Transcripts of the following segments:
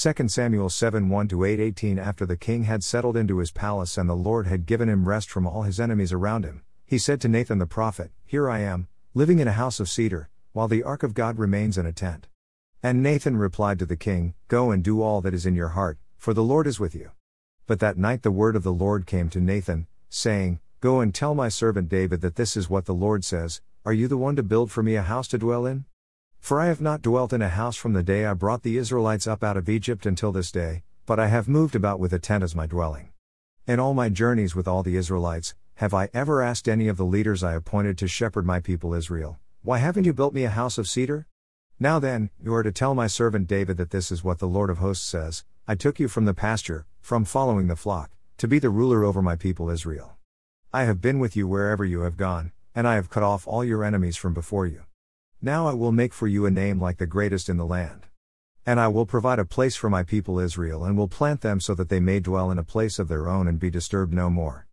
2 Samuel 7 1 8 18 After the king had settled into his palace and the Lord had given him rest from all his enemies around him, he said to Nathan the prophet, Here I am, living in a house of cedar, while the ark of God remains in a tent. And Nathan replied to the king, Go and do all that is in your heart, for the Lord is with you. But that night the word of the Lord came to Nathan, saying, Go and tell my servant David that this is what the Lord says Are you the one to build for me a house to dwell in? For I have not dwelt in a house from the day I brought the Israelites up out of Egypt until this day, but I have moved about with a tent as my dwelling. In all my journeys with all the Israelites, have I ever asked any of the leaders I appointed to shepherd my people Israel, Why haven't you built me a house of cedar? Now then, you are to tell my servant David that this is what the Lord of hosts says I took you from the pasture, from following the flock, to be the ruler over my people Israel. I have been with you wherever you have gone, and I have cut off all your enemies from before you. Now I will make for you a name like the greatest in the land. And I will provide a place for my people Israel and will plant them so that they may dwell in a place of their own and be disturbed no more.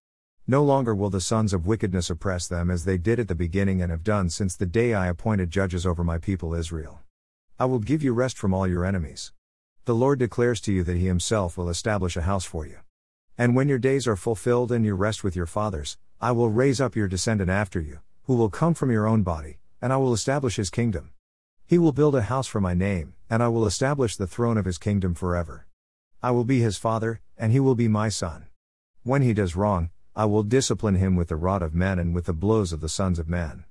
No longer will the sons of wickedness oppress them as they did at the beginning and have done since the day I appointed judges over my people Israel. I will give you rest from all your enemies. The Lord declares to you that He Himself will establish a house for you. And when your days are fulfilled and you rest with your fathers, I will raise up your descendant after you, who will come from your own body, and I will establish His kingdom. He will build a house for my name, and I will establish the throne of His kingdom forever. I will be His father, and He will be my son. When He does wrong, I will discipline him with the rod of men and with the blows of the sons of men.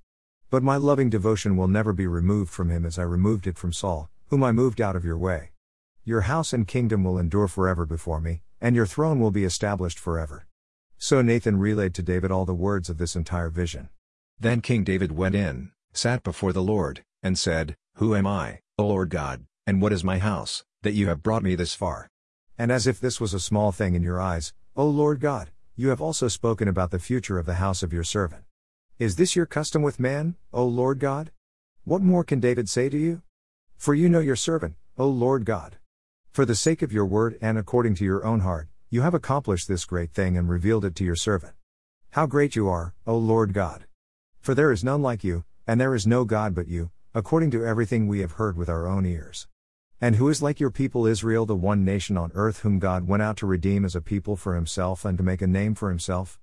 But my loving devotion will never be removed from him as I removed it from Saul, whom I moved out of your way. Your house and kingdom will endure forever before me, and your throne will be established forever. So Nathan relayed to David all the words of this entire vision. Then King David went in, sat before the Lord, and said, Who am I, O Lord God, and what is my house, that you have brought me this far? And as if this was a small thing in your eyes, O Lord God, you have also spoken about the future of the house of your servant. Is this your custom with man, O Lord God? What more can David say to you? For you know your servant, O Lord God. For the sake of your word and according to your own heart, you have accomplished this great thing and revealed it to your servant. How great you are, O Lord God! For there is none like you, and there is no God but you, according to everything we have heard with our own ears. And who is like your people Israel, the one nation on earth whom God went out to redeem as a people for himself and to make a name for himself?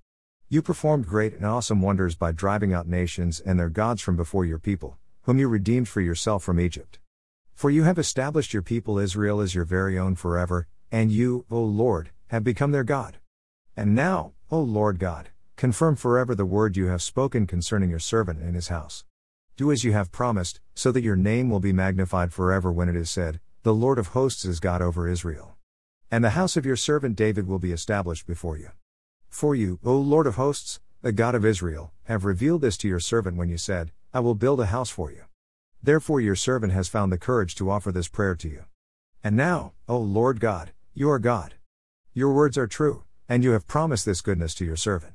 You performed great and awesome wonders by driving out nations and their gods from before your people, whom you redeemed for yourself from Egypt. For you have established your people Israel as your very own forever, and you, O Lord, have become their God. And now, O Lord God, confirm forever the word you have spoken concerning your servant and his house. Do as you have promised, so that your name will be magnified forever when it is said, The Lord of hosts is God over Israel. And the house of your servant David will be established before you. For you, O Lord of hosts, the God of Israel, have revealed this to your servant when you said, I will build a house for you. Therefore your servant has found the courage to offer this prayer to you. And now, O Lord God, you are God. Your words are true, and you have promised this goodness to your servant.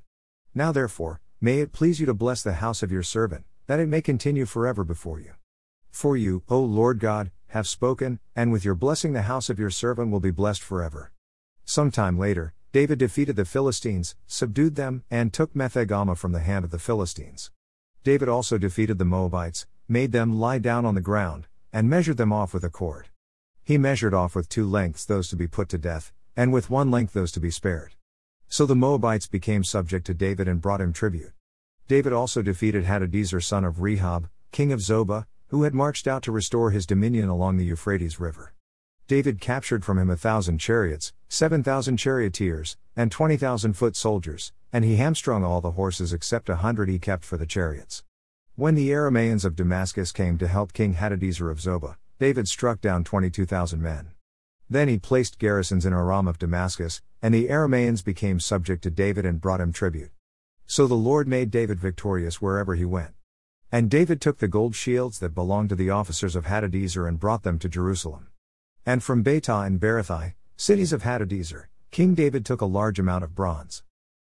Now therefore, may it please you to bless the house of your servant, that it may continue forever before you. For you, O Lord God, have spoken, and with your blessing the house of your servant will be blessed forever. Some time later, David defeated the Philistines, subdued them, and took Metheg from the hand of the Philistines. David also defeated the Moabites, made them lie down on the ground, and measured them off with a cord. He measured off with two lengths those to be put to death, and with one length those to be spared. So the Moabites became subject to David and brought him tribute. David also defeated Hadadezer son of Rehob, king of Zobah, who had marched out to restore his dominion along the Euphrates River. David captured from him a thousand chariots, seven thousand charioteers, and twenty thousand foot soldiers, and he hamstrung all the horses except a hundred he kept for the chariots. When the Aramaeans of Damascus came to help King Hadadezer of Zobah, David struck down twenty-two thousand men. Then he placed garrisons in Aram of Damascus, and the Aramaeans became subject to David and brought him tribute. So the Lord made David victorious wherever he went. And David took the gold shields that belonged to the officers of Hadadezer and brought them to Jerusalem. And from Betah and Berothai, cities of Hadadezer, King David took a large amount of bronze.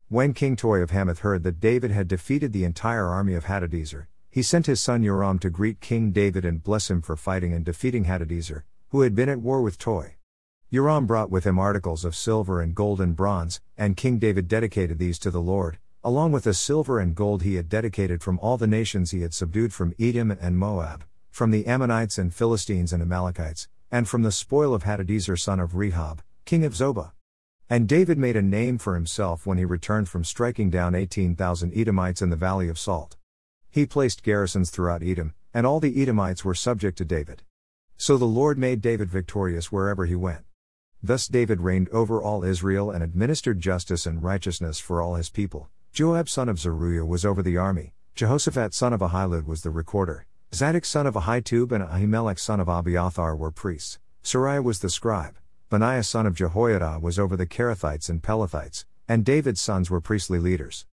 When King Toi of Hamath heard that David had defeated the entire army of Hadadezer, he sent his son Joram to greet King David and bless him for fighting and defeating Hadadezer, who had been at war with Toi. Joram brought with him articles of silver and gold and bronze, and King David dedicated these to the Lord, along with the silver and gold he had dedicated from all the nations he had subdued from Edom and Moab, from the Ammonites and Philistines and Amalekites, and from the spoil of Hadadezer son of Rehob, king of Zobah. And David made a name for himself when he returned from striking down 18,000 Edomites in the valley of Salt. He placed garrisons throughout Edom, and all the Edomites were subject to David. So the Lord made David victorious wherever he went. Thus David reigned over all Israel and administered justice and righteousness for all his people. Joab son of Zeruiah was over the army, Jehoshaphat son of Ahilud was the recorder, Zadok son of Ahitub and Ahimelech son of Abiathar were priests, Seraiah was the scribe, Benaiah son of Jehoiada was over the Kerethites and Pelethites, and David's sons were priestly leaders.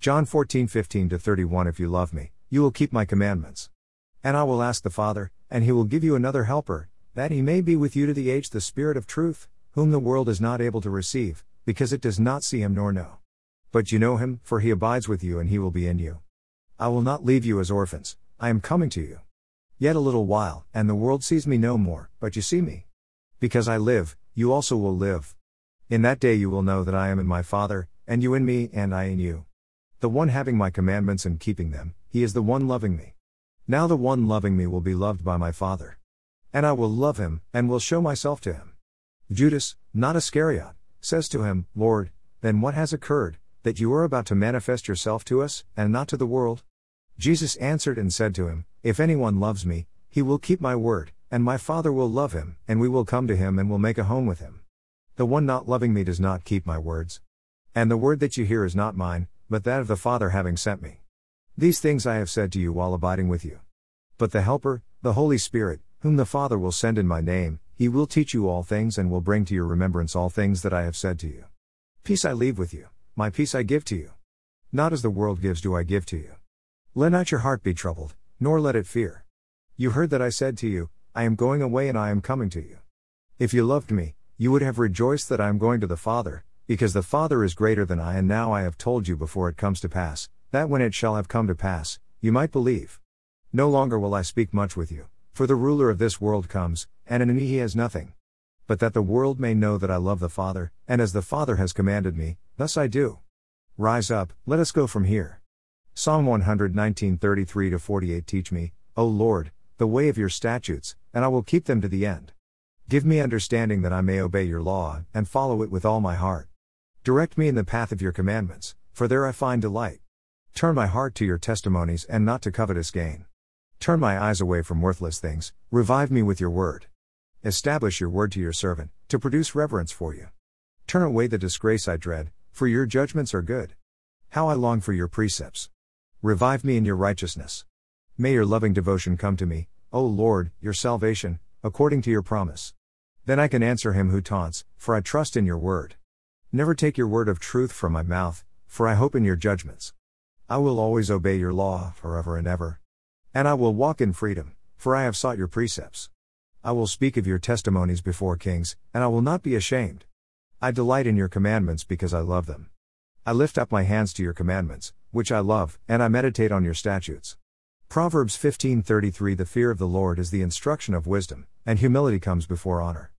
John 14 15 31 If you love me, you will keep my commandments. And I will ask the Father, and he will give you another helper, that he may be with you to the age the Spirit of truth, whom the world is not able to receive, because it does not see him nor know. But you know him, for he abides with you and he will be in you. I will not leave you as orphans, I am coming to you. Yet a little while, and the world sees me no more, but you see me. Because I live, you also will live. In that day you will know that I am in my Father, and you in me, and I in you. The one having my commandments and keeping them, he is the one loving me. Now the one loving me will be loved by my Father. And I will love him, and will show myself to him. Judas, not Iscariot, says to him, Lord, then what has occurred, that you are about to manifest yourself to us, and not to the world? Jesus answered and said to him, If anyone loves me, he will keep my word, and my Father will love him, and we will come to him and will make a home with him. The one not loving me does not keep my words. And the word that you hear is not mine, but that of the Father having sent me. These things I have said to you while abiding with you. But the Helper, the Holy Spirit, whom the Father will send in my name, he will teach you all things and will bring to your remembrance all things that I have said to you. Peace I leave with you, my peace I give to you. Not as the world gives do I give to you. Let not your heart be troubled, nor let it fear. You heard that I said to you, I am going away and I am coming to you. If you loved me, you would have rejoiced that I am going to the Father, because the Father is greater than I, and now I have told you before it comes to pass, that when it shall have come to pass, you might believe. No longer will I speak much with you, for the ruler of this world comes, and in me he has nothing. But that the world may know that I love the Father, and as the Father has commanded me, thus I do. Rise up, let us go from here. Psalm 119 33 48 Teach me, O Lord, the way of your statutes, and I will keep them to the end. Give me understanding that I may obey your law, and follow it with all my heart. Direct me in the path of your commandments, for there I find delight. Turn my heart to your testimonies and not to covetous gain. Turn my eyes away from worthless things, revive me with your word. Establish your word to your servant, to produce reverence for you. Turn away the disgrace I dread, for your judgments are good. How I long for your precepts. Revive me in your righteousness. May your loving devotion come to me, O Lord, your salvation, according to your promise. Then I can answer him who taunts, for I trust in your word. Never take your word of truth from my mouth, for I hope in your judgments. I will always obey your law, forever and ever. And I will walk in freedom, for I have sought your precepts. I will speak of your testimonies before kings, and I will not be ashamed. I delight in your commandments because I love them. I lift up my hands to your commandments, which I love, and I meditate on your statutes. Proverbs 15:33 The fear of the Lord is the instruction of wisdom, and humility comes before honor.